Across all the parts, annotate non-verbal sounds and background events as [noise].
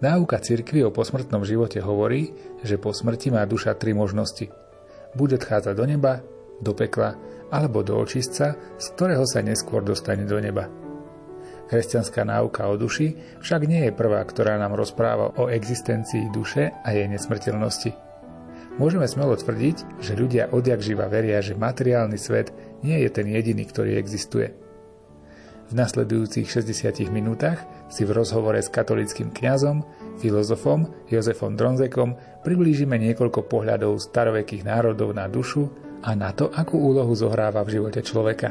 Náuka cirkvi o posmrtnom živote hovorí, že po smrti má duša tri možnosti. Bude odchádzať do neba, do pekla alebo do očistca, z ktorého sa neskôr dostane do neba. Kresťanská náuka o duši však nie je prvá, ktorá nám rozpráva o existencii duše a jej nesmrteľnosti. Môžeme smelo tvrdiť, že ľudia odjak živa veria, že materiálny svet nie je ten jediný, ktorý existuje. V nasledujúcich 60 minútach si v rozhovore s katolickým kňazom, filozofom Jozefom Dronzekom priblížime niekoľko pohľadov starovekých národov na dušu a na to, akú úlohu zohráva v živote človeka.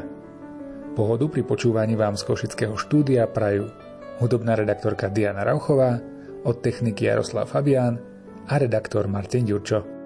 Pohodu pri počúvaní vám z Košického štúdia prajú hudobná redaktorka Diana Rauchová, od techniky Jaroslav Fabián a redaktor Martin Ďurčo.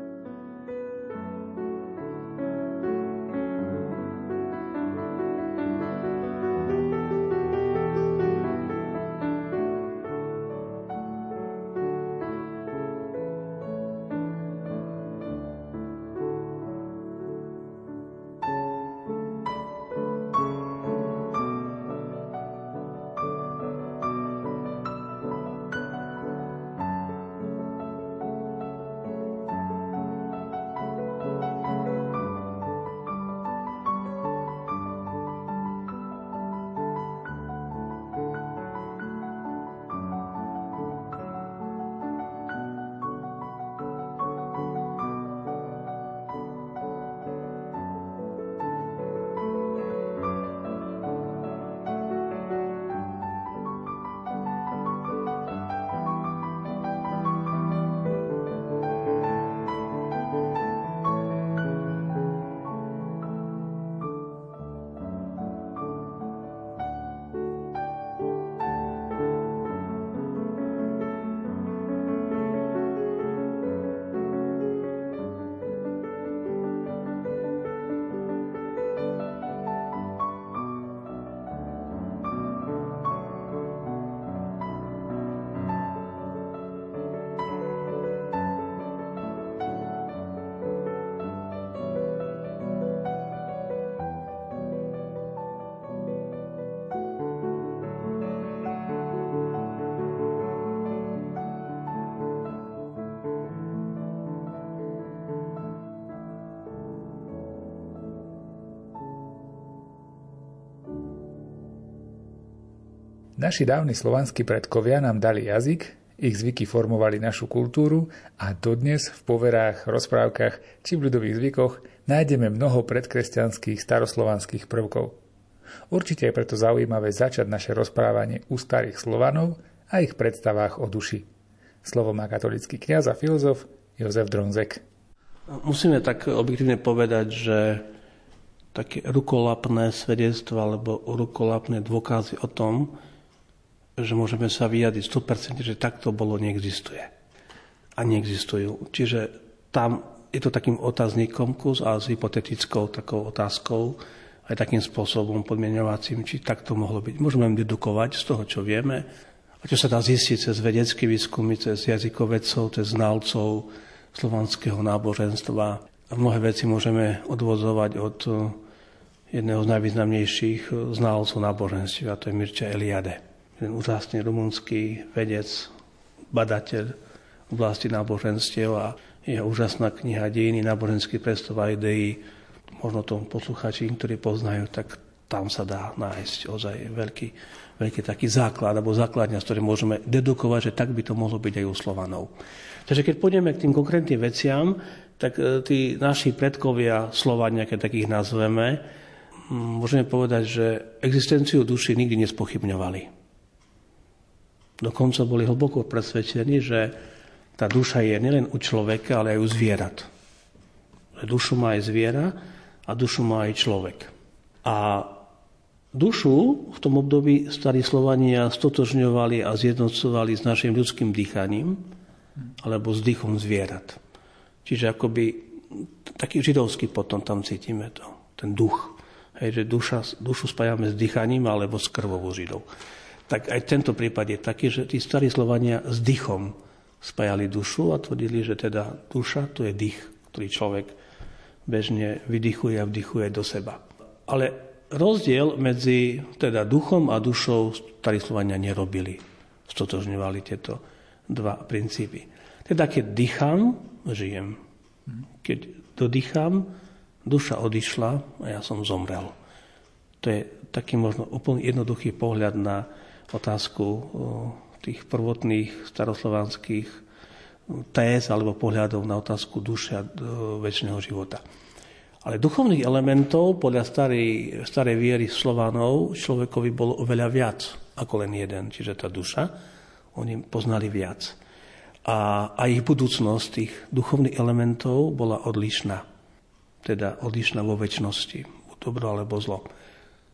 Naši dávni slovanskí predkovia nám dali jazyk, ich zvyky formovali našu kultúru a dodnes v poverách, rozprávkach či v ľudových zvykoch nájdeme mnoho predkresťanských staroslovanských prvkov. Určite je preto zaujímavé začať naše rozprávanie u starých Slovanov a ich predstavách o duši. Slovo má katolický kňaz a filozof Jozef Dronzek. Musíme tak objektívne povedať, že také rukolapné svedectvo alebo rukolapné dôkazy o tom, že môžeme sa vyjadriť 100%, že takto bolo, neexistuje. A neexistujú. Čiže tam je to takým otáznikom kus a s hypotetickou takou otázkou, aj takým spôsobom podmienovacím, či takto mohlo byť. Môžeme dedukovať z toho, čo vieme, a čo sa dá zistiť cez vedecké výskumy, cez jazykovedcov, cez znalcov slovanského náboženstva. A mnohé veci môžeme odvozovať od jedného z najvýznamnejších znalcov náboženstva, a to je Mirča Eliade ten úžasný rumunský vedec, badateľ v oblasti náboženstiev a jeho úžasná kniha Dejiny náboženských predstav a ideí, možno to posluchači, ktorí poznajú, tak tam sa dá nájsť ozaj veľký, veľký taký základ, alebo základňa, z ktorým môžeme dedukovať, že tak by to mohlo byť aj u Slovanov. Takže keď pôjdeme k tým konkrétnym veciam, tak e, tí naši predkovia Slovania, keď takých nazveme, môžeme povedať, že existenciu duši nikdy nespochybňovali. Dokonca boli hlboko presvedčení, že tá duša je nielen u človeka, ale aj u zvierat. Dušu má aj zviera a dušu má aj človek. A dušu v tom období starí Slovania stotožňovali a zjednocovali s našim ľudským dýchaním alebo s dýchom zvierat. Čiže akoby taký židovský potom tam cítime to, ten duch. Hej, že duša, dušu spájame s dýchaním alebo s krvou Židov tak aj tento prípad je taký, že tí starí Slovania s dychom spájali dušu a tvrdili, že teda duša to je dých, ktorý človek bežne vydychuje a vdychuje do seba. Ale rozdiel medzi teda duchom a dušou starí Slovania nerobili. Stotožňovali tieto dva princípy. Teda keď dýcham, žijem. Keď dodýcham, duša odišla a ja som zomrel. To je taký možno úplne jednoduchý pohľad na otázku tých prvotných staroslovanských téz alebo pohľadov na otázku duše a väčšného života. Ale duchovných elementov podľa starej, starej viery Slovanov človekovi bolo oveľa viac ako len jeden, čiže tá duša. Oni poznali viac. A, a ich budúcnosť tých duchovných elementov bola odlišná. Teda odlišná vo väčšnosti. Dobro alebo zlo.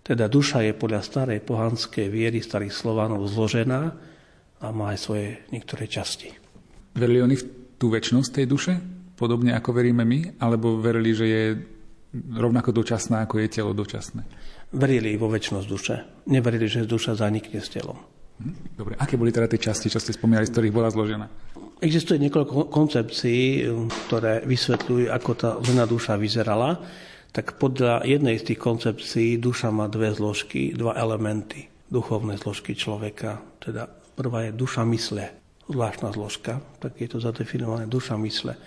Teda duša je podľa starej pohanskej viery starých Slovanov zložená a má aj svoje niektoré časti. Verili oni v tú väčšnosť tej duše? Podobne ako veríme my? Alebo verili, že je rovnako dočasná, ako je telo dočasné. Verili vo väčšnosť duše. Neverili, že duša zanikne s telom. Hm? Dobre, aké boli teda tie časti, čo ste spomínali, z ktorých bola zložená? Existuje niekoľko koncepcií, ktoré vysvetľujú, ako tá zlá duša vyzerala. Tak podľa jednej z tých koncepcií duša má dve zložky, dva elementy, duchovné zložky človeka. Teda prvá je duša mysle, zvláštna zložka, tak je to zadefinované duša mysle.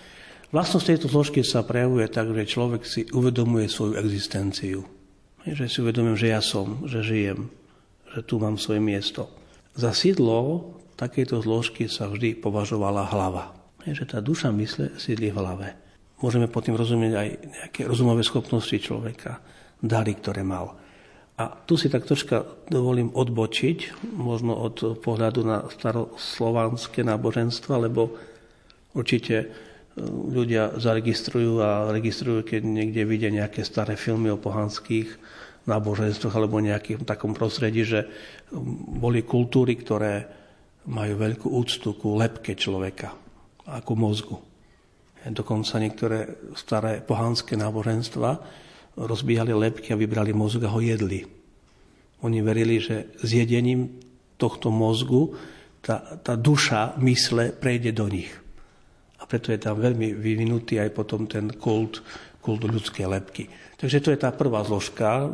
Vlastnosť tejto zložky sa prejavuje tak, že človek si uvedomuje svoju existenciu. Že si uvedomujem, že ja som, že žijem, že tu mám svoje miesto. Za sídlo takejto zložky sa vždy považovala hlava. Že tá duša mysle sídli v hlave. Môžeme pod tým rozumieť aj nejaké rozumové schopnosti človeka, dary, ktoré mal. A tu si tak troška dovolím odbočiť, možno od pohľadu na staroslovanské náboženstva, lebo určite ľudia zaregistrujú a registrujú, keď niekde vidia nejaké staré filmy o pohanských náboženstvách alebo nejakým takom prostredí, že boli kultúry, ktoré majú veľkú úctu ku lepke človeka a ku mozgu. Dokonca niektoré staré pohanské náboženstva rozbíjali lepky a vybrali mozog a ho jedli. Oni verili, že s jedením tohto mozgu tá, tá duša mysle prejde do nich. A preto je tam veľmi vyvinutý aj potom ten kult, kult ľudskej lepky. Takže to je tá prvá zložka,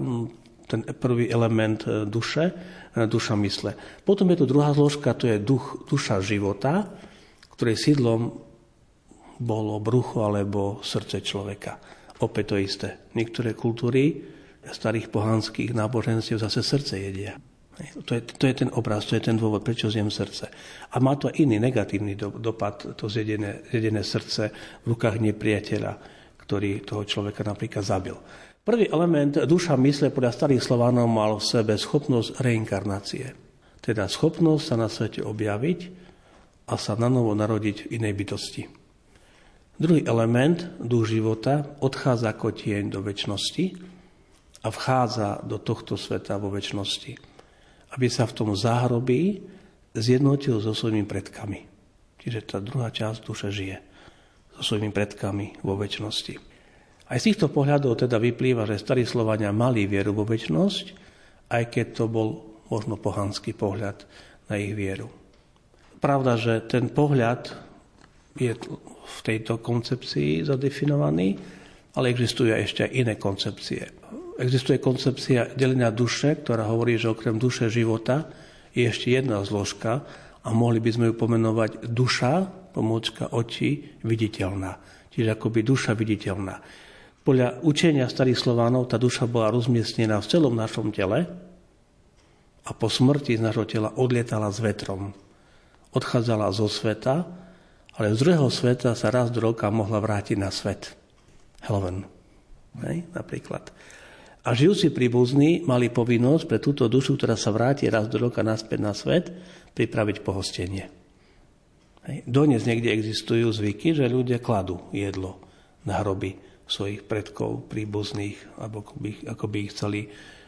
ten prvý element e, duše, e, duša mysle. Potom je tu druhá zložka, to je duch, duša života, ktorej sídlom bolo brucho alebo srdce človeka. Opäť to isté. Niektoré kultúry starých pohanských náboženstiev zase srdce jedia. To je, to je ten obraz, to je ten dôvod, prečo zjem srdce. A má to iný negatívny do, dopad, to zjedené, zjedené srdce v rukách nepriateľa, ktorý toho človeka napríklad zabil. Prvý element duša mysle podľa starých Slovanov mal v sebe schopnosť reinkarnácie. Teda schopnosť sa na svete objaviť a sa na novo narodiť v inej bytosti. Druhý element, duch života, odchádza ako tieň do väčšnosti a vchádza do tohto sveta vo väčšnosti aby sa v tom záhrobí zjednotil so svojimi predkami. Čiže tá druhá časť duše žije so svojimi predkami vo väčšnosti. Aj z týchto pohľadov teda vyplýva, že starí Slovania mali vieru vo väčšnosť, aj keď to bol možno pohanský pohľad na ich vieru. Pravda, že ten pohľad je v tejto koncepcii zadefinovaný, ale existujú ešte iné koncepcie. Existuje koncepcia delenia duše, ktorá hovorí, že okrem duše života je ešte jedna zložka a mohli by sme ju pomenovať duša, pomôcka oči, viditeľná. Čiže akoby duša viditeľná. Podľa učenia starých Slovánov tá duša bola rozmiestnená v celom našom tele a po smrti z našho tela odlietala s vetrom. Odchádzala zo sveta, ale z druhého sveta sa raz do roka mohla vrátiť na svet. Helven. Hej, napríklad. A žijúci príbuzní mali povinnosť pre túto dušu, ktorá sa vráti raz do roka naspäť na svet, pripraviť pohostenie. Dnes niekde existujú zvyky, že ľudia kladú jedlo na hroby svojich predkov, príbuzných, alebo ako by, ako by ich chceli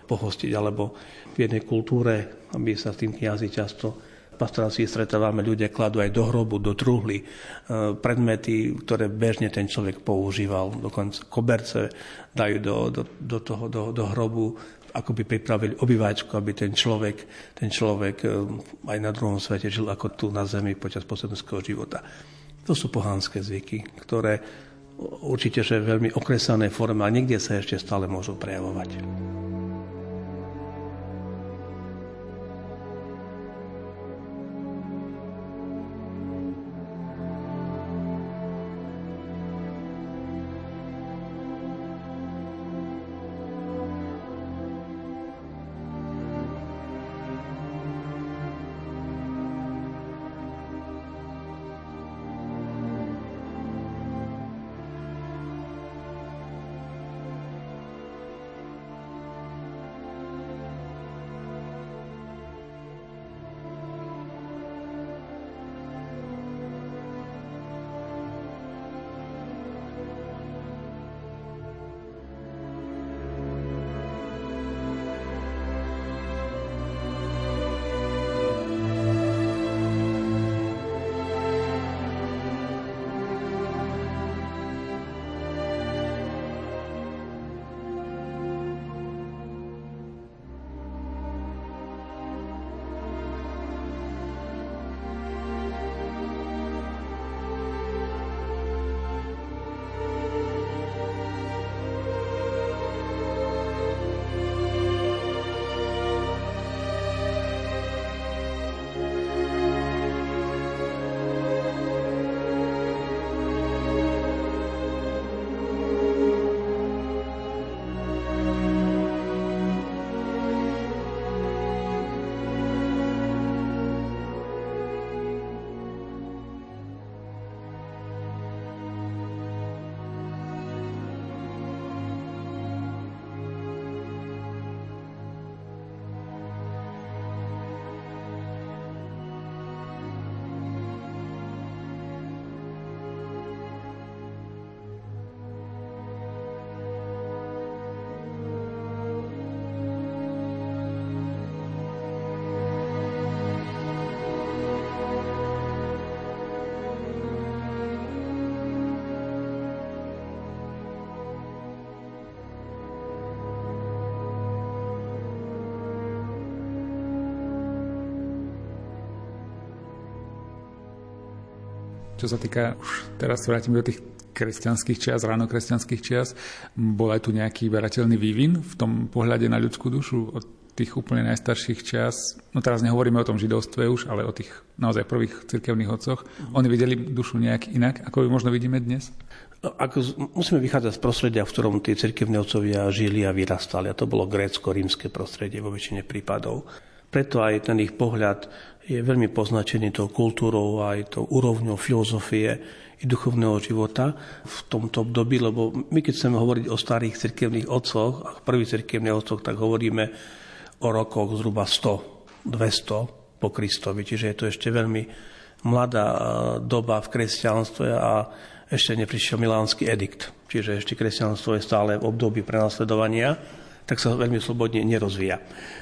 pohostiť, alebo v jednej kultúre, aby sa s tým kniazy často pastorácii stretávame, ľudia kladú aj do hrobu, do truhly e, predmety, ktoré bežne ten človek používal. Dokonca koberce dajú do, do, do, toho, do, do hrobu, ako by pripravili obývačku, aby ten človek, ten človek e, aj na druhom svete žil ako tu na zemi počas posledného života. To sú pohánske zvyky, ktoré určite, že veľmi okresanej forme a niekde sa ešte stále môžu prejavovať. Čo sa týka, už teraz sa vrátim do tých kresťanských čias, ráno kresťanských čias, bol aj tu nejaký verateľný vývin v tom pohľade na ľudskú dušu od tých úplne najstarších čias. No teraz nehovoríme o tom židovstve už, ale o tých naozaj prvých cirkevných otcoch. Oni videli dušu nejak inak, ako ju možno vidíme dnes? Ako, musíme vychádzať z prostredia, v ktorom tí cirkevní otcovia žili a vyrastali. A to bolo grécko-rímske prostredie vo väčšine prípadov. Preto aj ten ich pohľad je veľmi poznačený tou kultúrou aj tou úrovňou filozofie i duchovného života v tomto období, lebo my keď chceme hovoriť o starých cirkevných otcoch a prvých cirkevných otcoch, tak hovoríme o rokoch zhruba 100, 200 po Kristovi, čiže je to ešte veľmi mladá e, doba v kresťanstve a ešte neprišiel milánsky edikt, čiže ešte kresťanstvo je stále v období prenasledovania, tak sa veľmi slobodne nerozvíja.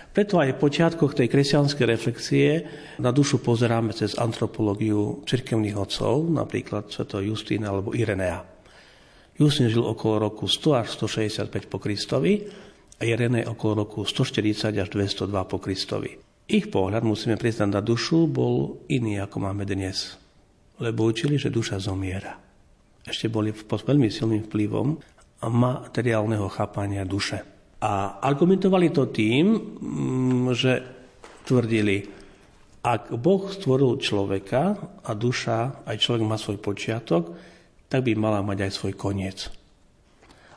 Preto aj v počiatkoch tej kresťanskej reflexie na dušu pozeráme cez antropológiu cirkevných otcov, napríklad Sv. Justín alebo Irenea. Justín žil okolo roku 100 až 165 po Kristovi a Irenea okolo roku 140 až 202 po Kristovi. Ich pohľad, musíme priznať na dušu, bol iný, ako máme dnes. Lebo učili, že duša zomiera. Ešte boli pod veľmi silným vplyvom materiálneho chápania duše. A argumentovali to tým, mm, že tvrdili, ak Boh stvoril človeka a duša, aj človek má svoj počiatok, tak by mala mať aj svoj koniec.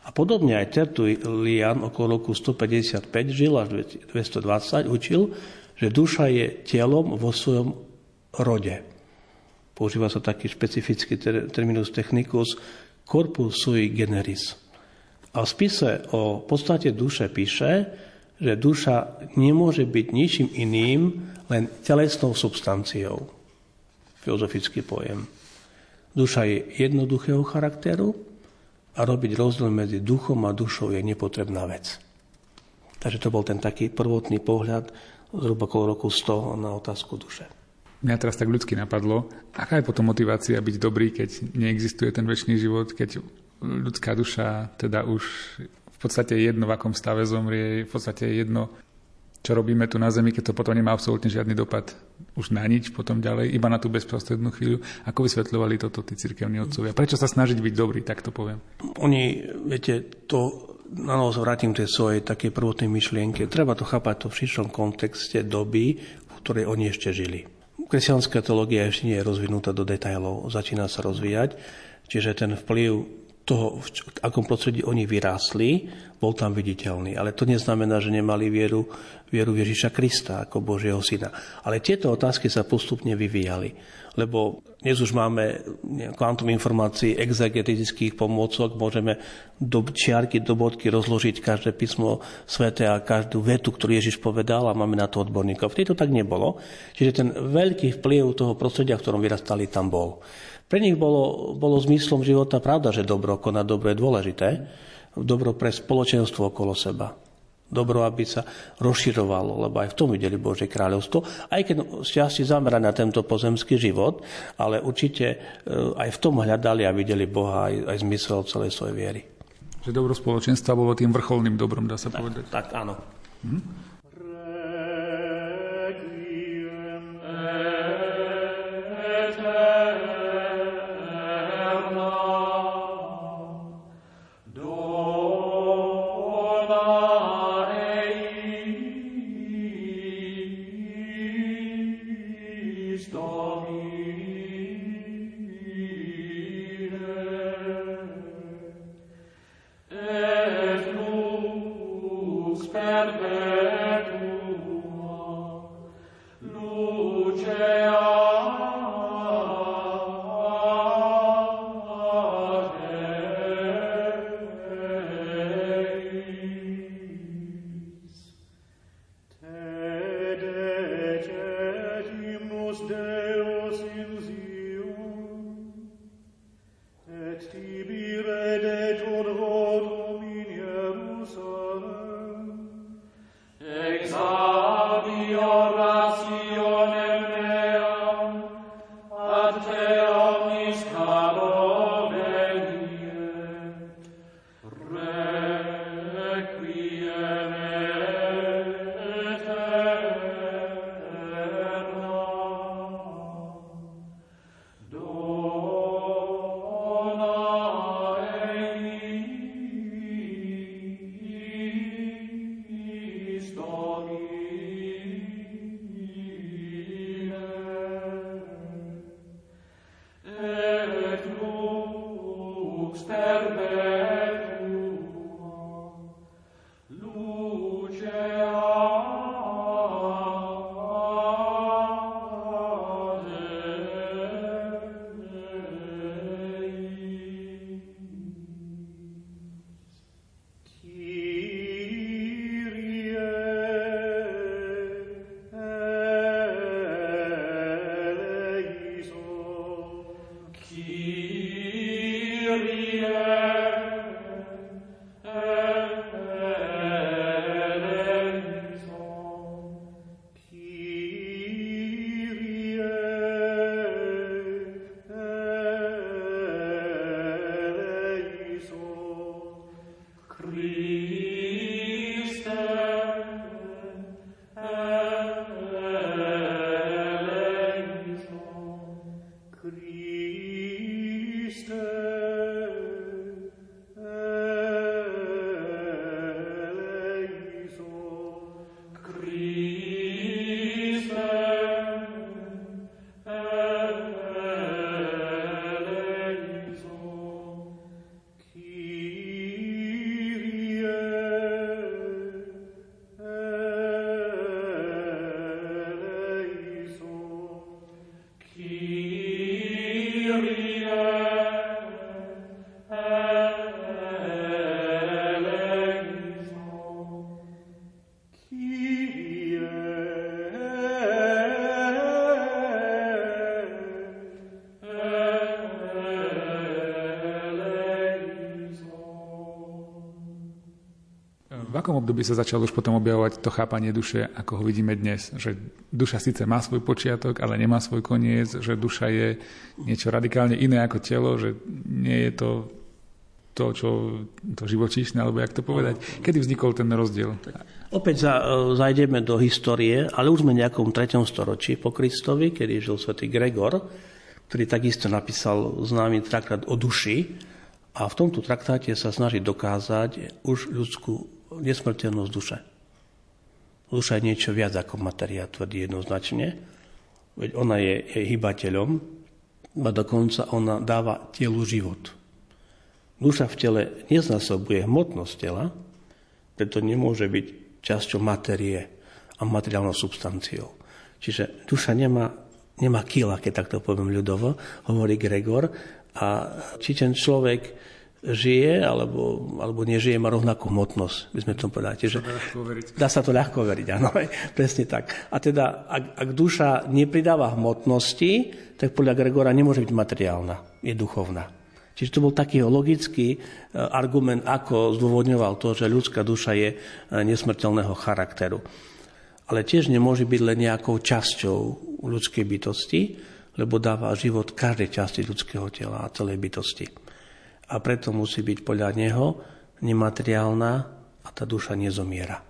A podobne aj Tertulian okolo roku 155 žil až 220, učil, že duša je telom vo svojom rode. Používa sa taký špecifický terminus technicus corpus sui generis. A v spise o podstate duše píše, že duša nemôže byť ničím iným, len telesnou substanciou. Filozofický pojem. Duša je jednoduchého charakteru a robiť rozdiel medzi duchom a dušou je nepotrebná vec. Takže to bol ten taký prvotný pohľad zhruba okolo roku 100 na otázku duše. Mňa teraz tak ľudsky napadlo, aká je potom motivácia byť dobrý, keď neexistuje ten väčší život, keď ľudská duša teda už v podstate jedno, v akom stave zomrie, v podstate jedno, čo robíme tu na Zemi, keď to potom nemá absolútne žiadny dopad už na nič, potom ďalej, iba na tú bezprostrednú chvíľu. Ako vysvetľovali toto tí cirkevní otcovia? Prečo sa snažiť byť dobrý, tak to poviem? Oni, viete, to na novo vrátim tej svojej také prvotnej myšlienke. Treba to chápať to v širšom kontexte doby, v ktorej oni ešte žili. Kresťanská teológia ešte nie je rozvinutá do detajlov, začína sa rozvíjať, čiže ten vplyv toho, v akom prostredí oni vyrástli, bol tam viditeľný. Ale to neznamená, že nemali vieru, vieru Ježiša Krista ako Božieho syna. Ale tieto otázky sa postupne vyvíjali. Lebo dnes už máme kvantum informácií exegetických pomôcok, môžeme do čiarky, do bodky rozložiť každé písmo svete a každú vetu, ktorú Ježiš povedal a máme na to odborníkov. Vtedy to tak nebolo. Čiže ten veľký vplyv toho prostredia, v ktorom vyrastali, tam bol. Pre nich bolo, bolo zmyslom života pravda, že dobro konať dobro je dôležité. Dobro pre spoločenstvo okolo seba. Dobro, aby sa rozširovalo, lebo aj v tom videli Božie kráľovstvo. Aj keď šťastie zamerané na tento pozemský život, ale určite e, aj v tom hľadali a videli Boha aj, aj zmysel celej svojej viery. Že dobro spoločenstva bolo tým vrcholným dobrom, dá sa tak, povedať. Tak, áno. Hm? Akom období sa začalo už potom objavovať to chápanie duše, ako ho vidíme dnes? Že duša síce má svoj počiatok, ale nemá svoj koniec, že duša je niečo radikálne iné ako telo, že nie je to to, čo to živočíšne, alebo jak to povedať. Kedy vznikol ten rozdiel? Opäť za, e, zajdeme do histórie, ale už sme v nejakom 3. storočí po Kristovi, kedy žil svätý Gregor, ktorý takisto napísal známy traktát o duši a v tomto traktáte sa snaží dokázať už ľudskú nesmrteľnosť duše. Duša je niečo viac ako materia, tvrdí jednoznačne. Veď ona je, je hybateľom a dokonca ona dáva telu život. Duša v tele neznasobuje hmotnosť tela, preto nemôže byť časťou materie a materiálnou substanciou. Čiže duša nemá, nemá kila, keď takto poviem ľudovo, hovorí Gregor. A či ten človek žije alebo, alebo nežije, má rovnakú hmotnosť, by sme to povedali. Čiže dá sa to ľahko veriť, áno, [laughs] presne tak. A teda, ak, ak duša nepridáva hmotnosti, tak podľa Gregora nemôže byť materiálna, je duchovná. Čiže to bol taký logický e, argument, ako zdôvodňoval to, že ľudská duša je e, nesmrteľného charakteru. Ale tiež nemôže byť len nejakou časťou ľudskej bytosti, lebo dáva život každej časti ľudského tela a celej bytosti a preto musí byť podľa neho nemateriálna a tá duša nezomiera.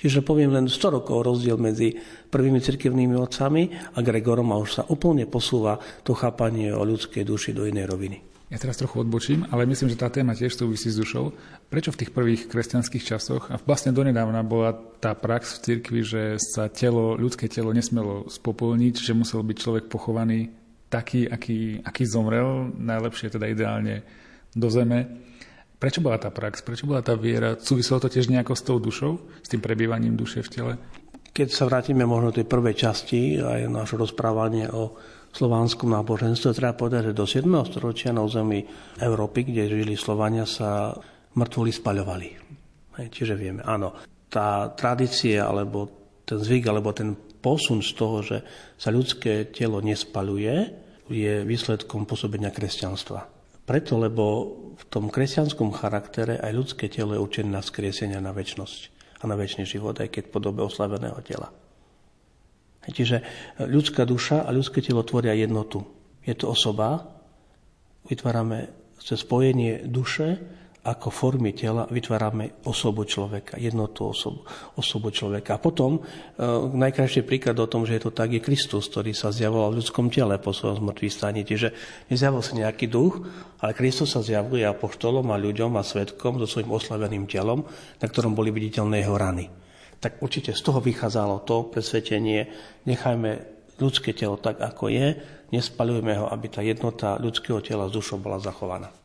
Čiže poviem len 100 rokov rozdiel medzi prvými cirkevnými otcami a Gregorom a už sa úplne posúva to chápanie o ľudskej duši do inej roviny. Ja teraz trochu odbočím, ale myslím, že tá téma tiež súvisí s dušou. Prečo v tých prvých kresťanských časoch, a vlastne donedávna bola tá prax v cirkvi, že sa telo, ľudské telo nesmelo spopolniť, že musel byť človek pochovaný taký, aký, aký zomrel, najlepšie teda ideálne do zeme. Prečo bola tá prax? Prečo bola tá viera? Súviselo to tiež nejako s tou dušou? S tým prebývaním duše v tele? Keď sa vrátime možno tej prvej časti, aj naše rozprávanie o slovanskom náboženstve, treba povedať, že do 7. storočia na území Európy, kde žili Slovania, sa mŕtvoli spaľovali. Čiže vieme, áno, tá tradícia, alebo ten zvyk, alebo ten posun z toho, že sa ľudské telo nespaľuje, je výsledkom pôsobenia kresťanstva. Preto, lebo v tom kresťanskom charaktere aj ľudské telo je určené na skriesenia na väčnosť a na väčší život, aj keď v podobe oslaveného tela. Čiže ľudská duša a ľudské telo tvoria jednotu. Je to osoba, vytvárame cez spojenie duše ako formy tela vytvárame osobu človeka, jednotú osobu, osobu človeka. A potom e, najkrajší príklad o tom, že je to tak, je Kristus, ktorý sa zjavoval v ľudskom tele po svojom zmrtvých staní. Čiže nezjavil sa nejaký duch, ale Kristus sa zjavuje apoštolom a ľuďom a svetkom so svojím oslaveným telom, na ktorom boli viditeľné jeho rany. Tak určite z toho vychádzalo to presvedčenie, nechajme ľudské telo tak, ako je, nespalujme ho, aby tá jednota ľudského tela s dušou bola zachovaná.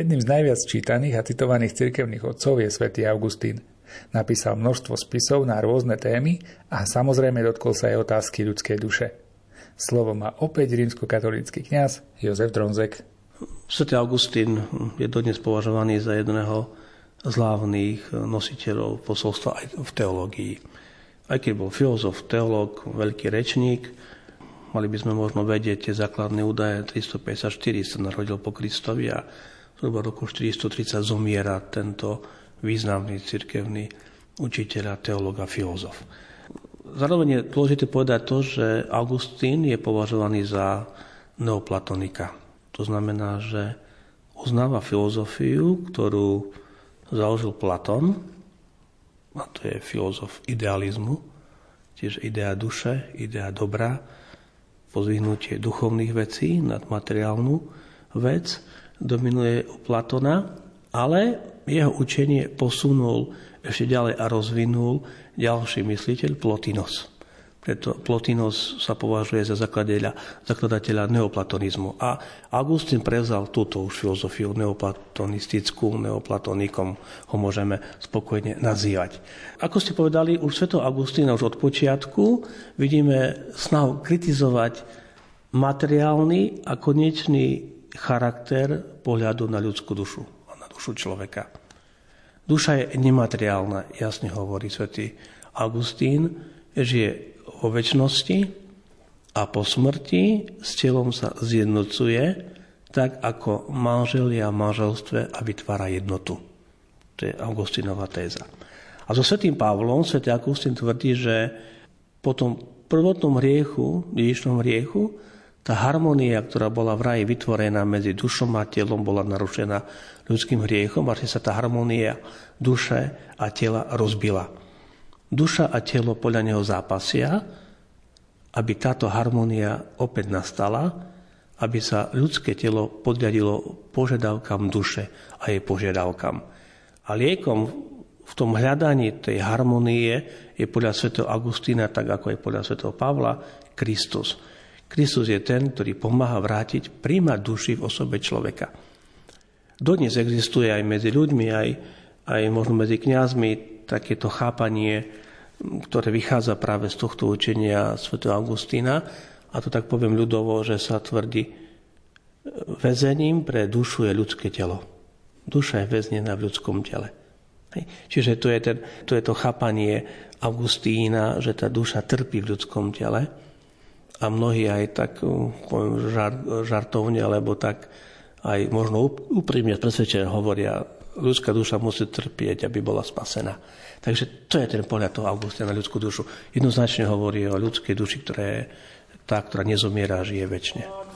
Jedným z najviac čítaných a citovaných cirkevných otcov je svätý Augustín. Napísal množstvo spisov na rôzne témy a samozrejme dotkol sa aj otázky ľudskej duše. Slovo má opäť rímsko-katolícky kňaz Jozef Dronzek. Svetý Augustín je dodnes považovaný za jedného z hlavných nositeľov posolstva aj v teológii. Aj keď bol filozof, teológ, veľký rečník, mali by sme možno vedieť tie základné údaje. 354 sa narodil po Kristovi a zhruba roku 430 zomiera tento významný cirkevný učiteľ a teológ a filozof. Zároveň je dôležité povedať to, že Augustín je považovaný za neoplatonika. To znamená, že uznáva filozofiu, ktorú založil Platón, a to je filozof idealizmu, tiež idea duše, idea dobra, pozvihnutie duchovných vecí nad materiálnu vec dominuje u Platona, ale jeho učenie posunul ešte ďalej a rozvinul ďalší mysliteľ Plotinos. Preto Plotinos sa považuje za zakladateľa, zakladateľa neoplatonizmu. A Augustín prevzal túto už filozofiu neoplatonistickú, neoplatonikom ho môžeme spokojne nazývať. Ako ste povedali, už Sveto Augustína už od počiatku vidíme snahu kritizovať materiálny a konečný charakter pohľadu na ľudskú dušu a na dušu človeka. Duša je nemateriálna, jasne hovorí svätý Augustín, žije vo väčšnosti a po smrti s telom sa zjednocuje, tak ako manželia v manželstve a vytvára jednotu. To je Augustínová téza. A so svetým Pavlom svätý Augustín tvrdí, že po tom prvotnom hriechu, dedičnom hriechu, tá harmonia, ktorá bola v raji vytvorená medzi dušom a telom, bola narušená ľudským hriechom a sa tá harmonia duše a tela rozbila. Duša a telo podľa neho zápasia, aby táto harmonia opäť nastala, aby sa ľudské telo podriadilo požiadavkám duše a jej požiadavkám. A liekom v tom hľadaní tej harmonie je podľa sv. Augustína, tak ako je podľa sv. Pavla, Kristus. Kristus je ten, ktorý pomáha vrátiť, príjmať duši v osobe človeka. Dodnes existuje aj medzi ľuďmi, aj, aj možno medzi kňazmi takéto chápanie, ktoré vychádza práve z tohto učenia sv. Augustína. A to tak poviem ľudovo, že sa tvrdí, väzením pre dušu je ľudské telo. Duša je väznená v ľudskom tele. Hej. Čiže to je, ten, to je to chápanie Augustína, že tá duša trpí v ľudskom tele a mnohí aj tak uh, poviem, žart, žartovne, alebo tak aj možno úprimne presvedčené hovoria, ľudská duša musí trpieť, aby bola spasená. Takže to je ten pohľad toho Augustina na ľudskú dušu. Jednoznačne hovorí o ľudskej duši, ktorá je tá, ktorá nezomiera a žije väčšine.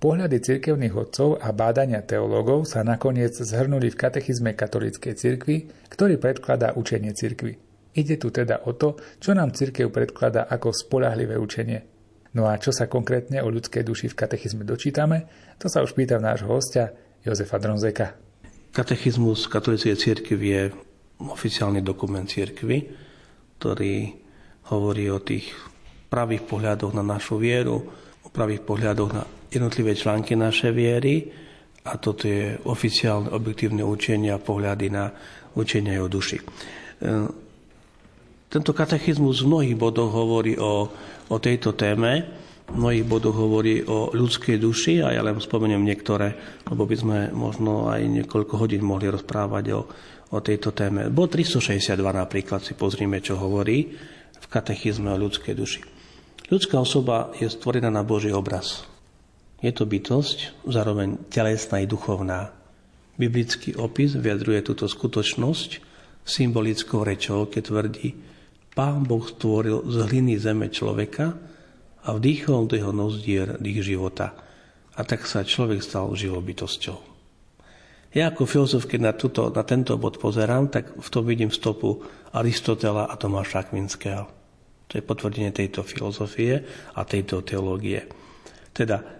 Pohľady cirkevných odcov a bádania teológov sa nakoniec zhrnuli v katechizme katolíckej cirkvi, ktorý predkladá učenie cirkvi. Ide tu teda o to, čo nám cirkev predkladá ako spolahlivé učenie. No a čo sa konkrétne o ľudskej duši v katechizme dočítame, to sa už pýta nášho hostia Jozefa Dronzeka. Katechizmus katolíckej cirkvi je oficiálny dokument cirkvi, ktorý hovorí o tých pravých pohľadoch na našu vieru, o pravých pohľadoch na jednotlivé články našej viery a toto je oficiálne objektívne učenie a pohľady na učenie o duši. E, tento katechizmus v mnohých bodoch hovorí o, o tejto téme, v mnohých bodoch hovorí o ľudskej duši a ja len spomeniem niektoré, lebo by sme možno aj niekoľko hodín mohli rozprávať o, o tejto téme. Bod 362 napríklad si pozrime, čo hovorí v katechizme o ľudskej duši. Ľudská osoba je stvorená na Boží obraz. Je to bytosť, zároveň telesná i duchovná. Biblický opis vyjadruje túto skutočnosť symbolickou rečou, keď tvrdí, Pán Boh stvoril z hliny zeme človeka a vdýchol do jeho nozdier dých života. A tak sa človek stal živou bytosťou. Ja ako filozof, keď na, tuto, na tento bod pozerám, tak v tom vidím stopu Aristotela a Tomáša Akvinského. To je potvrdenie tejto filozofie a tejto teológie. Teda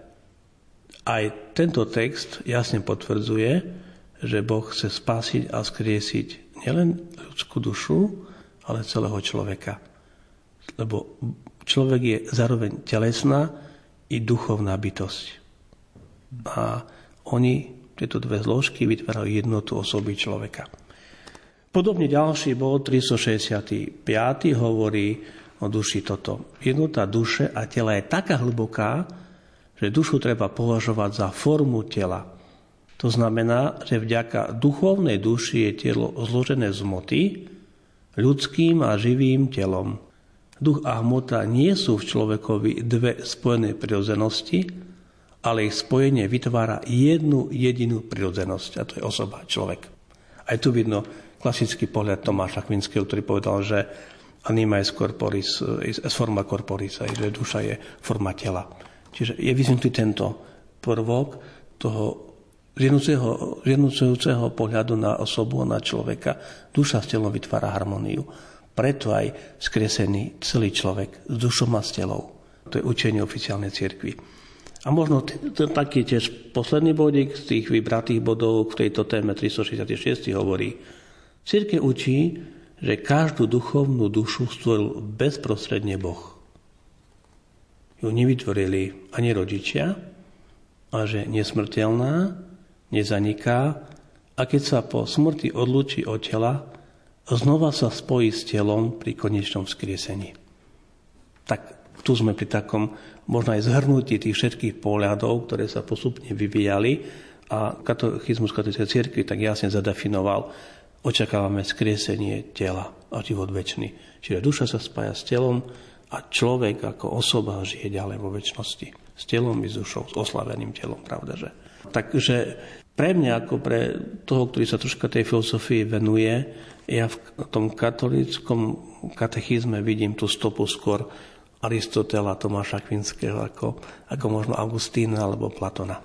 aj tento text jasne potvrdzuje, že Boh chce spásiť a skriesiť nielen ľudskú dušu, ale celého človeka. Lebo človek je zároveň telesná i duchovná bytosť. A oni, tieto dve zložky, vytvárajú jednotu osoby človeka. Podobne ďalší bod 365 hovorí o duši toto. Jednota duše a tela je taká hlboká, že dušu treba považovať za formu tela. To znamená, že vďaka duchovnej duši je telo zložené z moty, ľudským a živým telom. Duch a hmota nie sú v človekovi dve spojené prirodzenosti, ale ich spojenie vytvára jednu jedinú prirodzenosť, a to je osoba, človek. Aj tu vidno klasický pohľad Tomáša Kvinského, ktorý povedal, že anima est corporis, est forma corporis, že duša je forma tela. Čiže je vyzvnutý tento prvok toho zjednocujúceho pohľadu na osobu, na človeka. Duša s telom vytvára harmóniu. Preto aj skresený celý človek s dušou a s telou. To je učenie oficiálnej cirkvi. A možno t- t- taký tiež posledný bodík z tých vybratých bodov v tejto téme 366 hovorí. Cirke učí, že každú duchovnú dušu stvoril bezprostredne Boh ju nevytvorili ani rodičia, a že nesmrteľná, nezaniká a keď sa po smrti odlučí od tela, znova sa spojí s telom pri konečnom vzkriesení. Tak tu sme pri takom možno aj zhrnutí tých všetkých pohľadov, ktoré sa postupne vyvíjali a katechizmus katolíckej cirkvi tak jasne zadefinoval, očakávame skriesenie tela a život väčší. Čiže duša sa spája s telom, a človek ako osoba žije ďalej vo väčšnosti. S telom i s dušou, s oslaveným telom, pravda, že? Takže pre mňa, ako pre toho, ktorý sa troška tej filozofii venuje, ja v tom katolíckom katechizme vidím tú stopu skôr Aristotela, Tomáša Kvinského, ako, ako možno Augustína alebo Platona.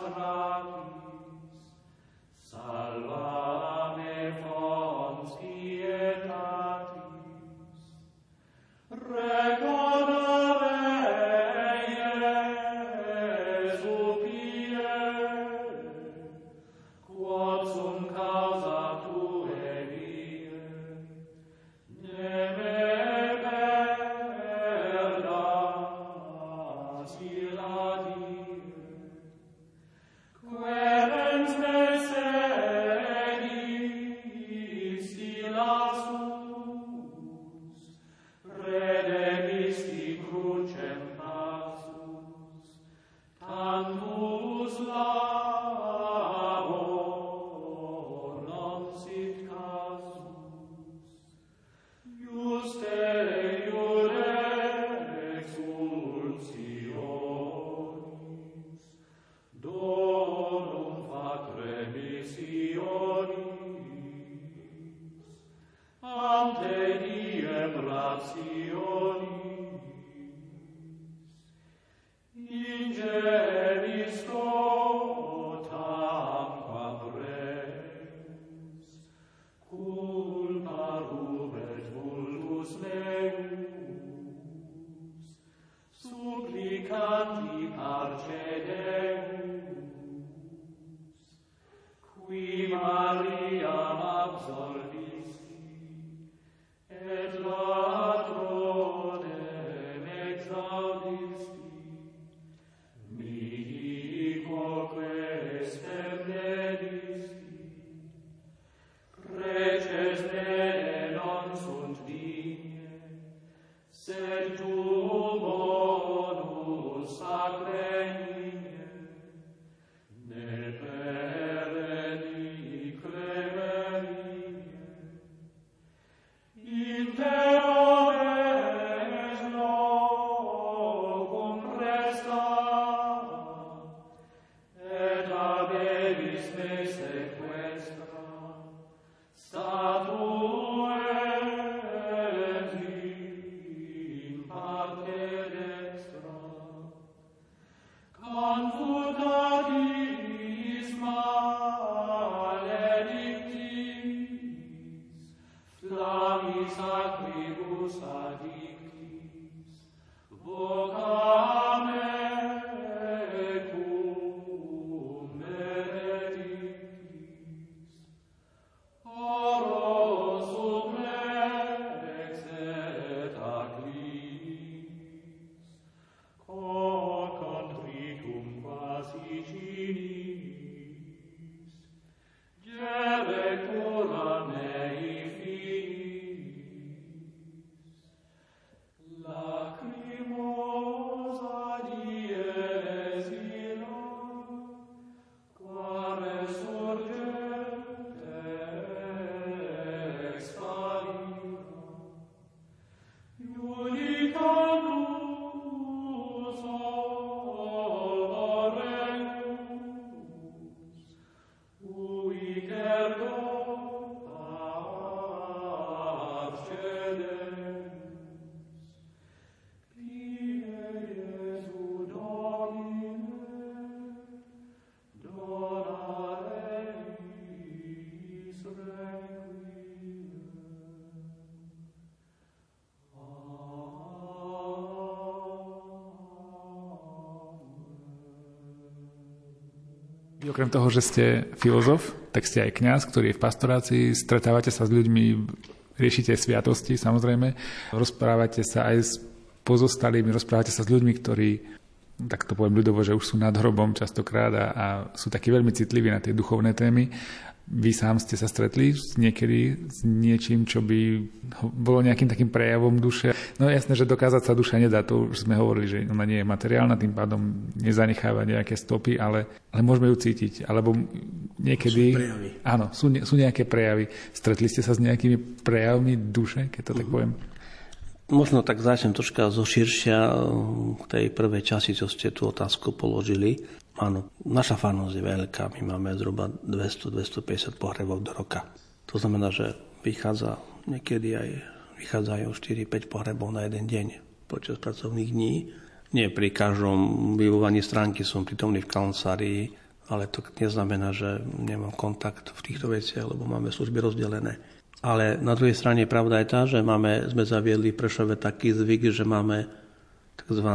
Lord. Vy okrem toho, že ste filozof, tak ste aj kňaz, ktorý je v pastorácii, stretávate sa s ľuďmi, riešite sviatosti samozrejme, rozprávate sa aj s pozostalými, rozprávate sa s ľuďmi, ktorí tak to poviem ľudovo, že už sú nad hrobom častokrát a, a sú takí veľmi citliví na tie duchovné témy. Vy sám ste sa stretli niekedy s niečím, čo by bolo nejakým takým prejavom duše? No jasné, že dokázať sa duša nedá, to už sme hovorili, že ona nie je materiálna, tým pádom nezanecháva nejaké stopy, ale, ale môžeme ju cítiť. Alebo niekedy... Sú prejavy. Áno, sú, sú nejaké prejavy. Stretli ste sa s nejakými prejavmi duše, keď to uh-huh. tak mhm. poviem? Možno tak začnem troška zo širšia k tej prvej časti, čo ste tú otázku položili. Áno, naša farnosť je veľká, my máme zhruba 200-250 pohrebov do roka. To znamená, že vychádza niekedy aj vychádzajú 4-5 pohrebov na jeden deň počas pracovných dní. Nie pri každom vyvovaní stránky som prítomný v kancelárii, ale to neznamená, že nemám kontakt v týchto veciach, lebo máme služby rozdelené. Ale na druhej strane pravda je tá, že máme, sme zaviedli v Prešove taký zvyk, že máme tzv.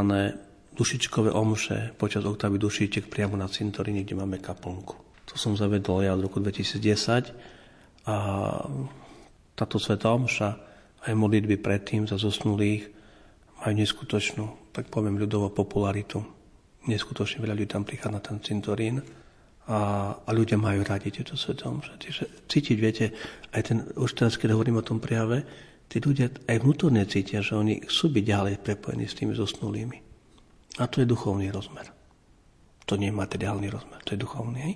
dušičkové omše počas oktavy dušiček priamo na cintoríne, kde máme kaplnku. To som zavedol ja od roku 2010 a táto sveta omša aj modlitby predtým za zosnulých majú neskutočnú, tak poviem ľudovo, popularitu. Neskutočne veľa ľudí tam prichádza na ten cintorín a, a ľudia majú radi tieto svetom. Čiže cítiť, viete, aj ten, už teraz, keď hovorím o tom prijave, tí ľudia aj vnútorne cítia, že oni chcú byť ďalej prepojení s tými zosnulými. A to je duchovný rozmer. To nie je materiálny rozmer, to je duchovný. Hej?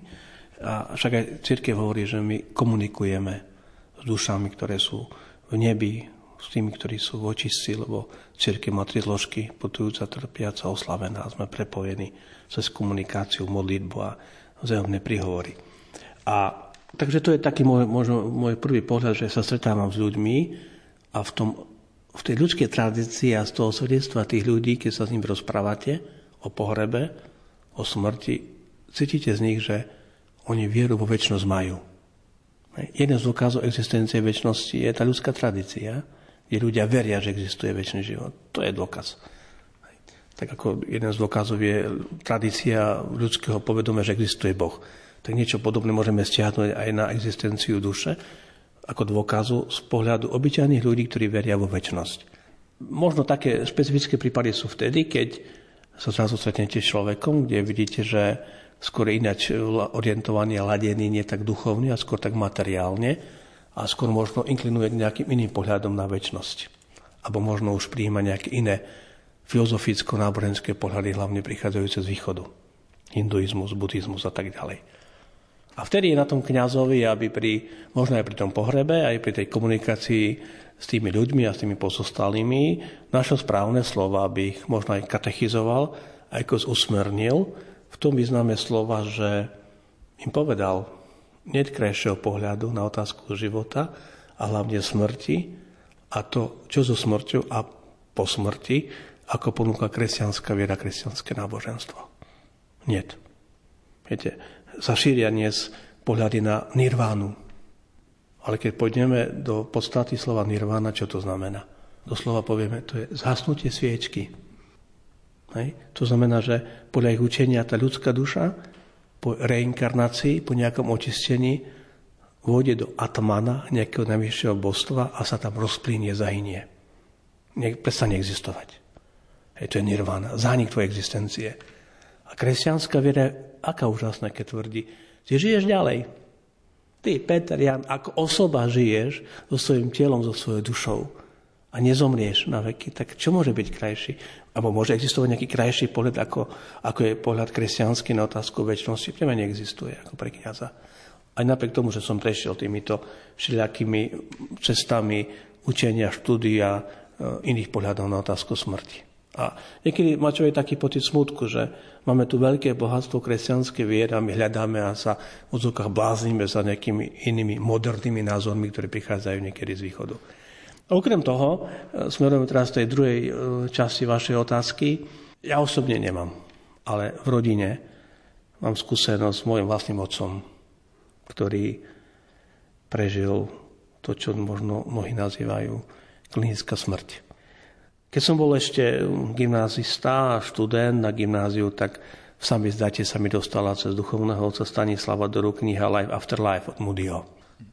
A však aj církev hovorí, že my komunikujeme s dušami, ktoré sú v nebi, s tými, ktorí sú v očistci, lebo církev má tri zložky, putujúca, trpiaca, oslavená. Sme prepojení cez komunikáciu, modlitbu a vzájomné príhovory. A takže to je taký môj, možno môj prvý pohľad, že sa stretávam s ľuďmi a v, tom, v tej ľudskej tradícii a z toho svedectva tých ľudí, keď sa s ním rozprávate o pohrebe, o smrti, cítite z nich, že oni vieru vo väčšnosť majú. Jeden z dôkazov existencie väčšnosti je tá ľudská tradícia, kde ľudia veria, že existuje väčší život. To je dôkaz tak ako jeden z dôkazov je tradícia ľudského povedomia, že existuje Boh. Tak niečo podobné môžeme stiahnuť aj na existenciu duše, ako dôkazu z pohľadu obyčajných ľudí, ktorí veria vo väčšnosť. Možno také špecifické prípady sú vtedy, keď sa zrazu stretnete človekom, kde vidíte, že skôr ináč orientovaný a ladený, nie tak duchovný a skôr tak materiálne a skôr možno inklinuje nejakým iným pohľadom na väčšnosť. Alebo možno už príjma nejaké iné filozoficko-náboženské pohľady, hlavne prichádzajúce z východu. Hinduizmus, buddhizmus a tak ďalej. A vtedy je na tom kňazovi, aby pri, možno aj pri tom pohrebe, aj pri tej komunikácii s tými ľuďmi a s tými pozostalými našiel správne slova, aby ich možno aj katechizoval, aj ako usmernil v tom význame slova, že im povedal nie krajšieho pohľadu na otázku života a hlavne smrti a to, čo so smrťou a po smrti, ako ponúka kresťanská viera, kresťanské náboženstvo. Nie. Viete, sa šíria dnes pohľady na nirvánu. Ale keď pôjdeme do podstaty slova nirvána, čo to znamená? Doslova povieme, to je zhasnutie sviečky. Hej? To znamená, že podľa ich učenia tá ľudská duša po reinkarnácii, po nejakom očistení vôjde do atmana, nejakého najvyššieho božstva a sa tam rozplínie, zahynie. Ne, prestane existovať. Hej, to je nirvana, zánik tvojej existencie. A kresťanská viera aká úžasná, keď tvrdí, ty žiješ ďalej. Ty, Peter, Jan, ako osoba žiješ so svojím telom, so svojou dušou a nezomrieš na veky, tak čo môže byť krajší? Alebo môže existovať nejaký krajší pohľad, ako, ako je pohľad kresťanský na otázku väčšnosti? Pre mňa neexistuje ako pre kniaza. Aj napriek tomu, že som prešiel týmito všelijakými cestami učenia, štúdia, e, iných pohľadov na otázku smrti. A niekedy má človek taký pocit smutku, že máme tu veľké bohatstvo kresťanskej viery a my hľadáme a sa v odzokách bláznime za nejakými inými modernými názormi, ktoré prichádzajú niekedy z východu. Okrem toho, e, smerujem teraz tej druhej e, časti vašej otázky, ja osobne nemám, ale v rodine mám skúsenosť s môjim vlastným otcom, ktorý prežil to, čo možno mnohí nazývajú klinická smrť. Keď som bol ešte gymnázista a študent na gymnáziu, tak v sami zdate sa mi dostala cez duchovného oca Stanislava do rúk kniha Life After od Moodyho.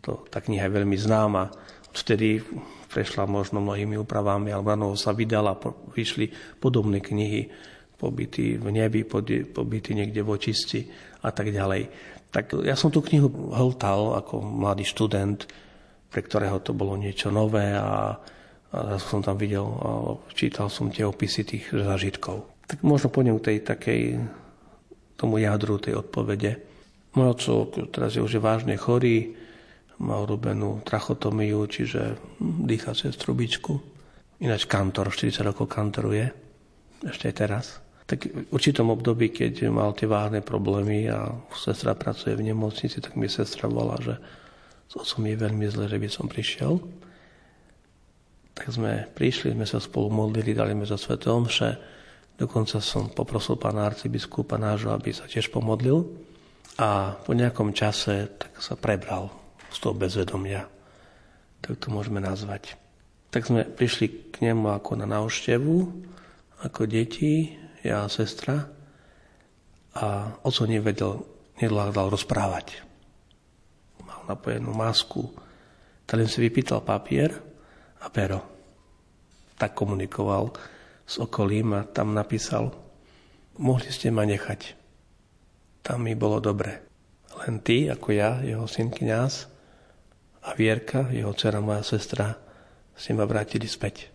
To, tá kniha je veľmi známa. Vtedy prešla možno mnohými úpravami, alebo sa vydala, vyšli podobné knihy, pobyty v nebi, pobyty niekde v očisti a tak ďalej. Tak ja som tú knihu hltal ako mladý študent, pre ktorého to bolo niečo nové a, a som tam videl, a čítal som tie opisy tých zážitkov. Tak možno poďme k tej takej, tomu jadru tej odpovede. Môj otco teraz je už vážne chorý, má urobenú trachotomiu, čiže dýcha cez trubičku. Ináč kantor, 40 rokov kantoruje, ešte aj teraz. Tak v určitom období, keď mal tie vážne problémy a sestra pracuje v nemocnici, tak mi sestra volá, že s otcom je veľmi zle, že by som prišiel. Tak sme prišli, sme sa spolu modlili, dali sme za sveté omše. Dokonca som poprosil pána arcibiskupa nášho, aby sa tiež pomodlil. A po nejakom čase tak sa prebral z toho bezvedomia. Tak to môžeme nazvať. Tak sme prišli k nemu ako na návštevu, ako deti, ja a sestra. A oco nevedel, nedládal rozprávať. Mal napojenú masku. Tak si vypýtal papier a pero. Tak komunikoval s okolím a tam napísal, mohli ste ma nechať. Tam mi bolo dobre. Len ty, ako ja, jeho syn kniaz a Vierka, jeho dcera, moja sestra, si ma vrátili späť.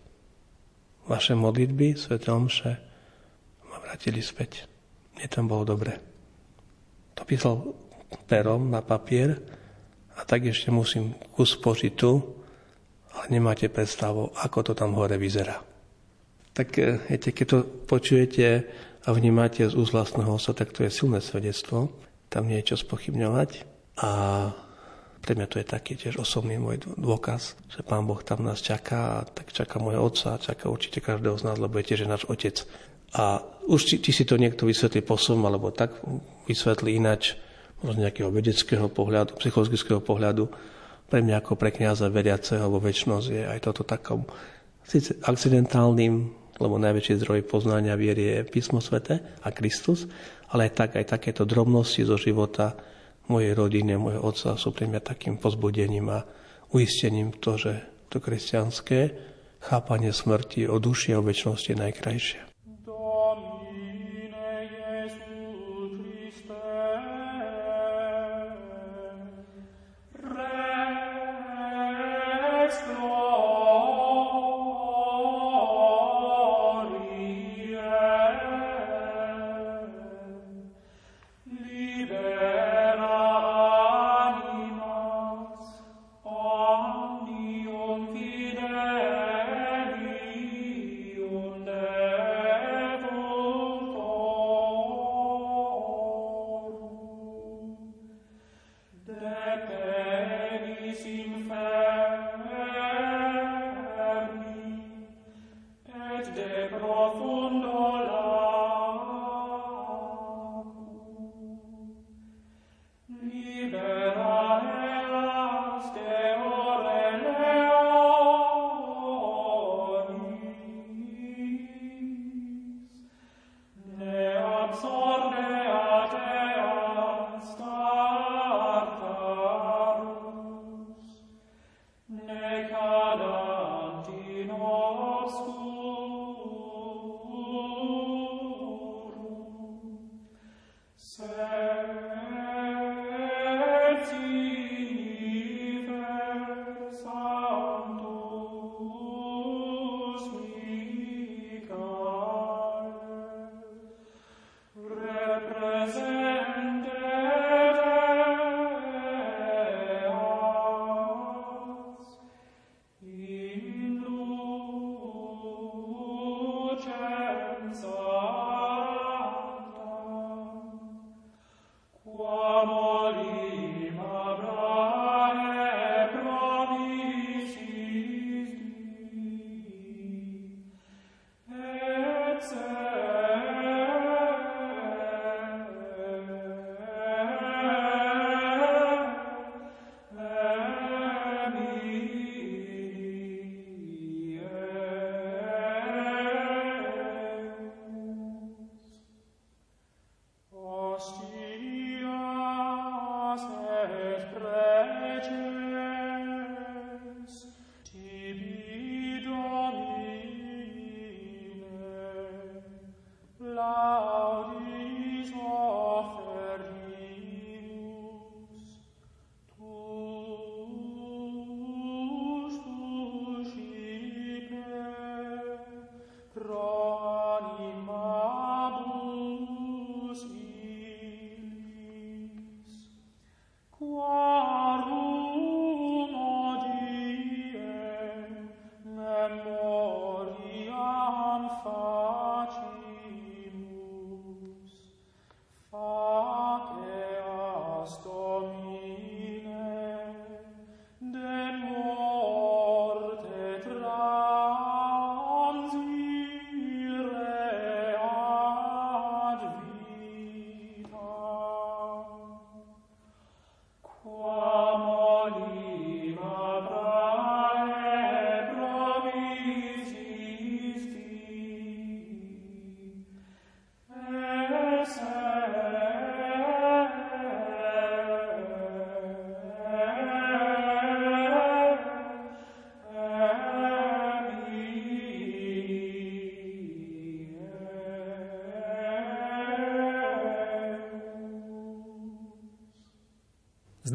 Vaše modlitby, sveté omše, ma vrátili späť. Mne tam bolo dobre. To písal perom na papier a tak ešte musím kus požiť ale nemáte predstavu, ako to tam hore vyzerá. Tak eh, viete, keď to počujete a vnímate z úst vlastného osa, tak to je silné svedectvo. Tam nie je čo spochybňovať. A pre mňa to je taký tiež osobný môj dôkaz, že Pán Boh tam nás čaká, a tak čaká môj otca, čaká určite každého z nás, lebo je tiež náš otec. A už či, či si to niekto vysvetlí posom, alebo tak vysvetlí inač, možno nejakého vedeckého pohľadu, psychologického pohľadu, pre mňa ako pre kniaza veriaceho vo väčšnosť je aj toto takom síce akcidentálnym lebo najväčší zdroj poznania viery je písmo svete a Kristus, ale aj tak, aj takéto drobnosti zo života mojej rodiny, mojho otca sú pre mňa takým pozbudením a uistením to, že to kresťanské chápanie smrti o duši a o väčšnosti je najkrajšie.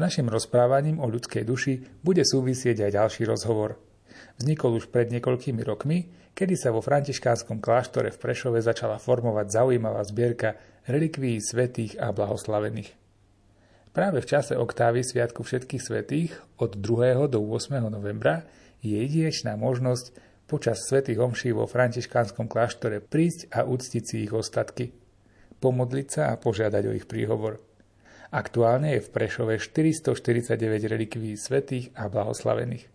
Našim rozprávaním o ľudskej duši bude súvisieť aj ďalší rozhovor. Vznikol už pred niekoľkými rokmi, kedy sa vo františkánskom kláštore v Prešove začala formovať zaujímavá zbierka relikvií svetých a blahoslavených. Práve v čase oktávy Sviatku všetkých svetých od 2. do 8. novembra je jedinečná možnosť počas svätých homší vo františkánskom kláštore prísť a uctiť si ich ostatky, pomodliť sa a požiadať o ich príhovor. Aktuálne je v Prešove 449 relikví svetých a blahoslavených.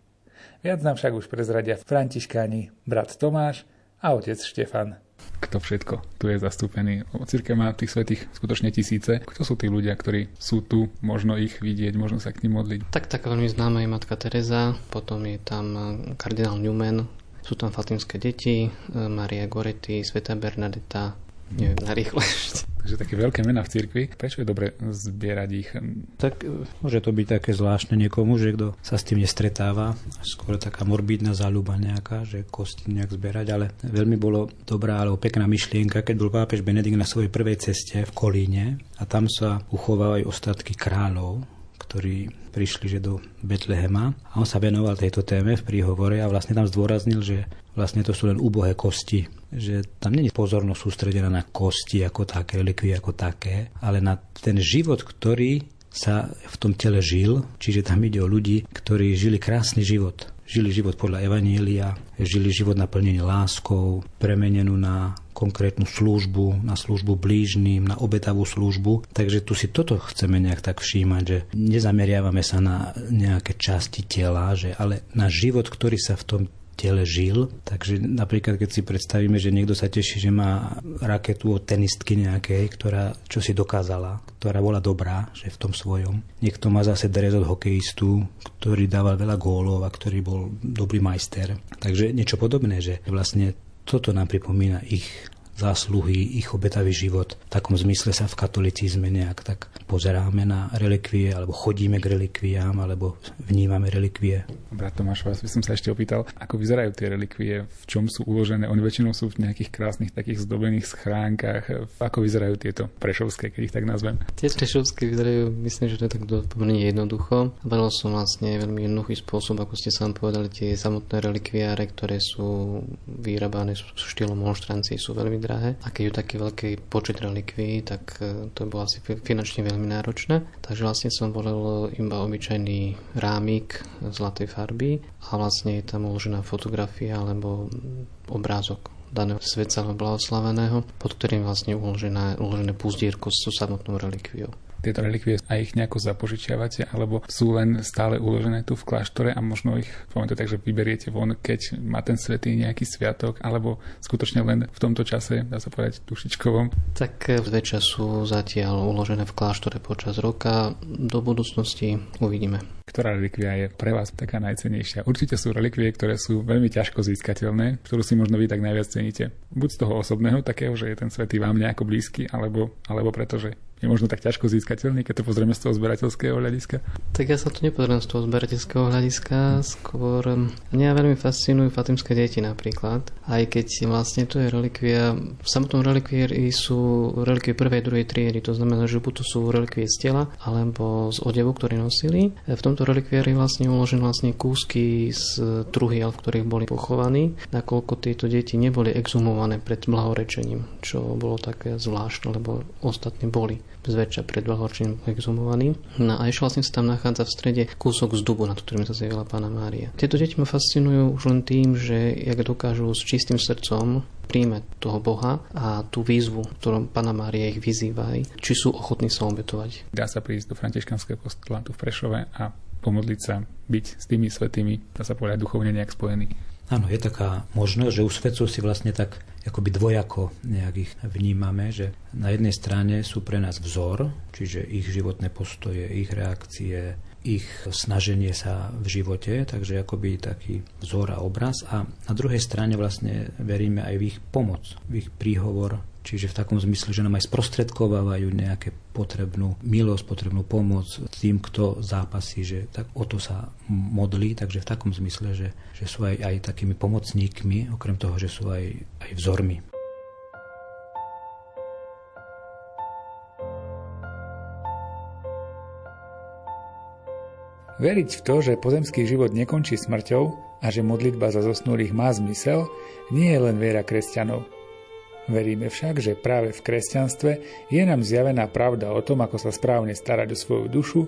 Viac nám však už prezradia františkáni brat Tomáš a otec Štefan kto všetko tu je zastúpený. Církev má tých svetých skutočne tisíce. Kto sú tí ľudia, ktorí sú tu, možno ich vidieť, možno sa k nim modliť? Tak tak veľmi známa je matka Teresa, potom je tam eh, kardinál Newman, sú tam fatimské deti, eh, Maria Goretti, Sveta Bernadetta, neviem na rýchlo ešte. Takže také veľké mená v cirkvi. Prečo je dobre zbierať ich? Tak e, môže to byť také zvláštne niekomu, že kto sa s tým nestretáva. Skôr taká morbidná záľuba nejaká, že kosti nejak zbierať. Ale veľmi bolo dobrá alebo pekná myšlienka, keď bol pápež Benedikt na svojej prvej ceste v Kolíne a tam sa uchovávajú ostatky kráľov, ktorí prišli že do Betlehema a on sa venoval tejto téme v príhovore a vlastne tam zdôraznil, že vlastne to sú len úbohé kosti že tam není pozornosť sústredená na kosti ako také, relikvie ako také, ale na ten život, ktorý sa v tom tele žil, čiže tam ide o ľudí, ktorí žili krásny život. Žili život podľa Evanielia, žili život naplnený láskou, premenenú na konkrétnu službu, na službu blížným, na obetavú službu. Takže tu si toto chceme nejak tak všímať, že nezameriavame sa na nejaké časti tela, že, ale na život, ktorý sa v tom tele žil. Takže napríklad, keď si predstavíme, že niekto sa teší, že má raketu od tenistky nejakej, ktorá čo si dokázala, ktorá bola dobrá, že v tom svojom. Niekto má zase dres od hokejistu, ktorý dával veľa gólov a ktorý bol dobrý majster. Takže niečo podobné, že vlastne toto nám pripomína ich zásluhy, ich obetavý život. V takom zmysle sa v katolicizme nejak tak pozeráme na relikvie, alebo chodíme k relikviám, alebo vnímame relikvie. Brat Tomáš, vás by som sa ešte opýtal, ako vyzerajú tie relikvie, v čom sú uložené? Oni väčšinou sú v nejakých krásnych takých zdobených schránkach. Ako vyzerajú tieto prešovské, keď ich tak nazvem? Tie prešovské vyzerajú, myslím, že to je tak pomerne jednoducho. Valil som vlastne veľmi jednoduchý spôsob, ako ste sám povedali, tie samotné relikviáre, ktoré sú vyrábané sú štýlom monštrancie, sú veľmi drahé. A keď je taký veľký počet relikví, tak e, to bolo asi finančne veľmi náročné. Takže vlastne som volil iba obyčajný rámik zlatej farby a vlastne je tam uložená fotografia alebo obrázok daného svetca blahoslaveného, pod ktorým vlastne uložené, uložené púzdierko s samotnou relikviou tieto relikvie a ich nejako zapožičiavate, alebo sú len stále uložené tu v kláštore a možno ich, poviem to tak, že vyberiete von, keď má ten svetý nejaký sviatok, alebo skutočne len v tomto čase, dá sa povedať, dušičkovom? Tak zväčša sú zatiaľ uložené v kláštore počas roka. Do budúcnosti uvidíme. Ktorá relikvia je pre vás taká najcenejšia? Určite sú relikvie, ktoré sú veľmi ťažko získateľné, ktorú si možno vy tak najviac ceníte. Buď z toho osobného, takého, že je ten svetý vám nejako blízky, alebo, alebo preto, že je možno tak ťažko získateľný, keď to pozrieme z toho zberateľského hľadiska? Tak ja sa to nepozriem z toho zberateľského hľadiska, skôr mňa veľmi fascinujú fatimské deti napríklad, aj keď vlastne to je relikvia, v samotnom relikvieri sú relikvie prvej, druhej triedy, to znamená, že buď to sú relikvie z tela, alebo z odevu, ktorý nosili. V tomto relikvieri vlastne uložené vlastne kúsky z truhiel, v ktorých boli pochovaní, nakoľko tieto deti neboli exhumované pred blahorečením, čo bolo také zvláštne, lebo ostatní boli zväčša pred dlhoročným exhumovaný. No a ešte vlastne sa tam nachádza v strede kúsok z dubu, na ktorým sa zjavila pána Mária. Tieto deti ma fascinujú už len tým, že jak dokážu s čistým srdcom príjmať toho Boha a tú výzvu, ktorom Pana Mária ich vyzýva, či sú ochotní sa obetovať. Dá sa prísť do františkanského kostola tu v Prešove a pomodliť sa, byť s tými svetými, dá sa povedať, duchovne nejak spojený. Áno, je taká možnosť, že u svetcov si vlastne tak akoby dvojako nejak ich vnímame, že na jednej strane sú pre nás vzor, čiže ich životné postoje, ich reakcie, ich snaženie sa v živote, takže akoby taký vzor a obraz. A na druhej strane vlastne veríme aj v ich pomoc, v ich príhovor, Čiže v takom zmysle, že nám aj sprostredkovávajú nejaké potrebnú milosť, potrebnú pomoc tým, kto zápasí, že tak o to sa modlí, takže v takom zmysle, že, že sú aj, aj takými pomocníkmi, okrem toho, že sú aj, aj vzormi. Veriť v to, že pozemský život nekončí smrťou a že modlitba za zosnulých má zmysel, nie je len viera kresťanov. Veríme však, že práve v kresťanstve je nám zjavená pravda o tom, ako sa správne starať o svoju dušu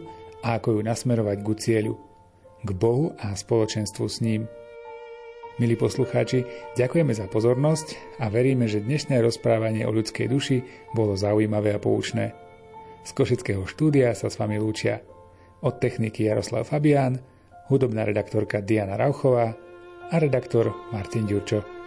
a ako ju nasmerovať ku cieľu, k Bohu a spoločenstvu s ním. Milí poslucháči, ďakujeme za pozornosť a veríme, že dnešné rozprávanie o ľudskej duši bolo zaujímavé a poučné. Z Košického štúdia sa s vami lúčia od techniky Jaroslav Fabián, hudobná redaktorka Diana Rauchová a redaktor Martin Ďurčo.